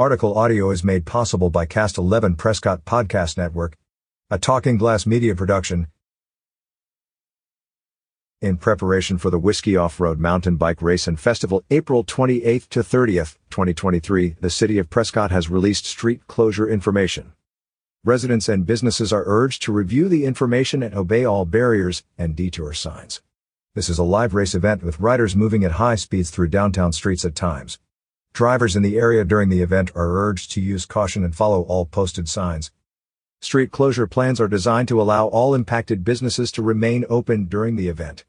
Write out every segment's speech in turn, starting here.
Article audio is made possible by Cast 11 Prescott Podcast Network, a Talking Glass media production. In preparation for the Whiskey Off-Road Mountain Bike Race and Festival April 28th to 30th, 2023, the City of Prescott has released street closure information. Residents and businesses are urged to review the information and obey all barriers and detour signs. This is a live race event with riders moving at high speeds through downtown streets at times. Drivers in the area during the event are urged to use caution and follow all posted signs. Street closure plans are designed to allow all impacted businesses to remain open during the event.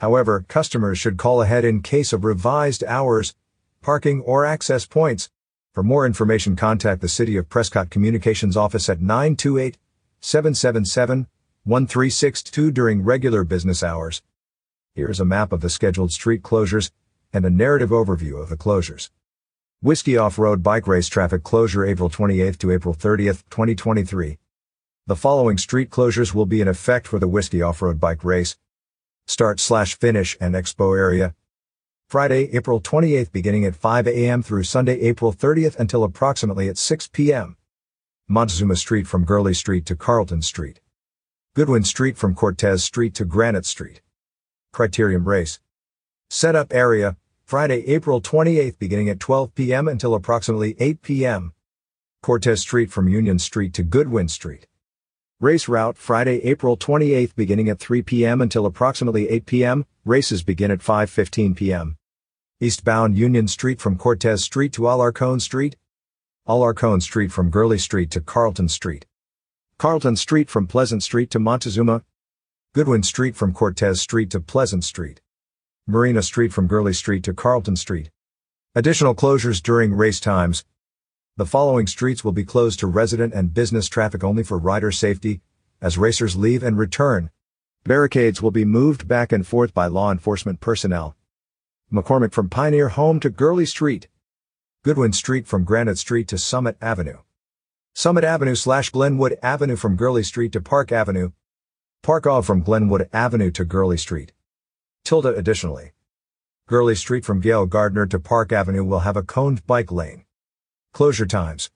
However, customers should call ahead in case of revised hours, parking, or access points. For more information, contact the City of Prescott Communications Office at 928 777 1362 during regular business hours. Here is a map of the scheduled street closures and a narrative overview of the closures. Whiskey Off-Road Bike Race Traffic Closure April 28 to April 30, 2023. The following street closures will be in effect for the Whiskey Off-Road Bike Race. Start slash finish and expo area, Friday, April 28 beginning at 5 a.m. through Sunday, April 30th until approximately at 6 p.m. Montezuma Street from Gurley Street to Carlton Street. Goodwin Street from Cortez Street to Granite Street. Criterium Race. Setup area, Friday, April 28th beginning at 12 p.m. until approximately 8 p.m. Cortez Street from Union Street to Goodwin Street. Race route Friday, April 28th beginning at 3 p.m. until approximately 8 p.m. Races begin at 5:15 p.m. Eastbound Union Street from Cortez Street to Alarcon Street. Alarcon Street from Gurley Street to Carlton Street. Carlton Street from Pleasant Street to Montezuma. Goodwin Street from Cortez Street to Pleasant Street. Marina Street from Gurley Street to Carlton Street. Additional closures during race times. The following streets will be closed to resident and business traffic only for rider safety, as racers leave and return. Barricades will be moved back and forth by law enforcement personnel. McCormick from Pioneer Home to Gurley Street. Goodwin Street from Granite Street to Summit Avenue. Summit Avenue slash Glenwood Avenue from Gurley Street to Park Avenue. Park Ave from Glenwood Avenue to Gurley Street. Tilda additionally. Gurley Street from Gail Gardner to Park Avenue will have a coned bike lane. Closure times.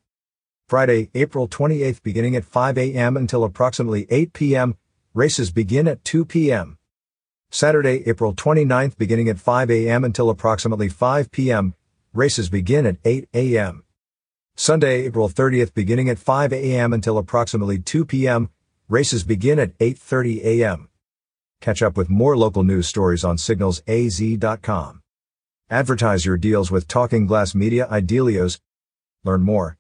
Friday, April 28th beginning at 5 a.m. until approximately 8 p.m. Races begin at 2 p.m. Saturday, April 29th beginning at 5 a.m. until approximately 5 p.m. Races begin at 8 a.m. Sunday, April 30th beginning at 5 a.m. until approximately 2 p.m. Races begin at 8.30 a.m. Catch up with more local news stories on signalsaz.com. Advertise your deals with Talking Glass Media Idealios Learn more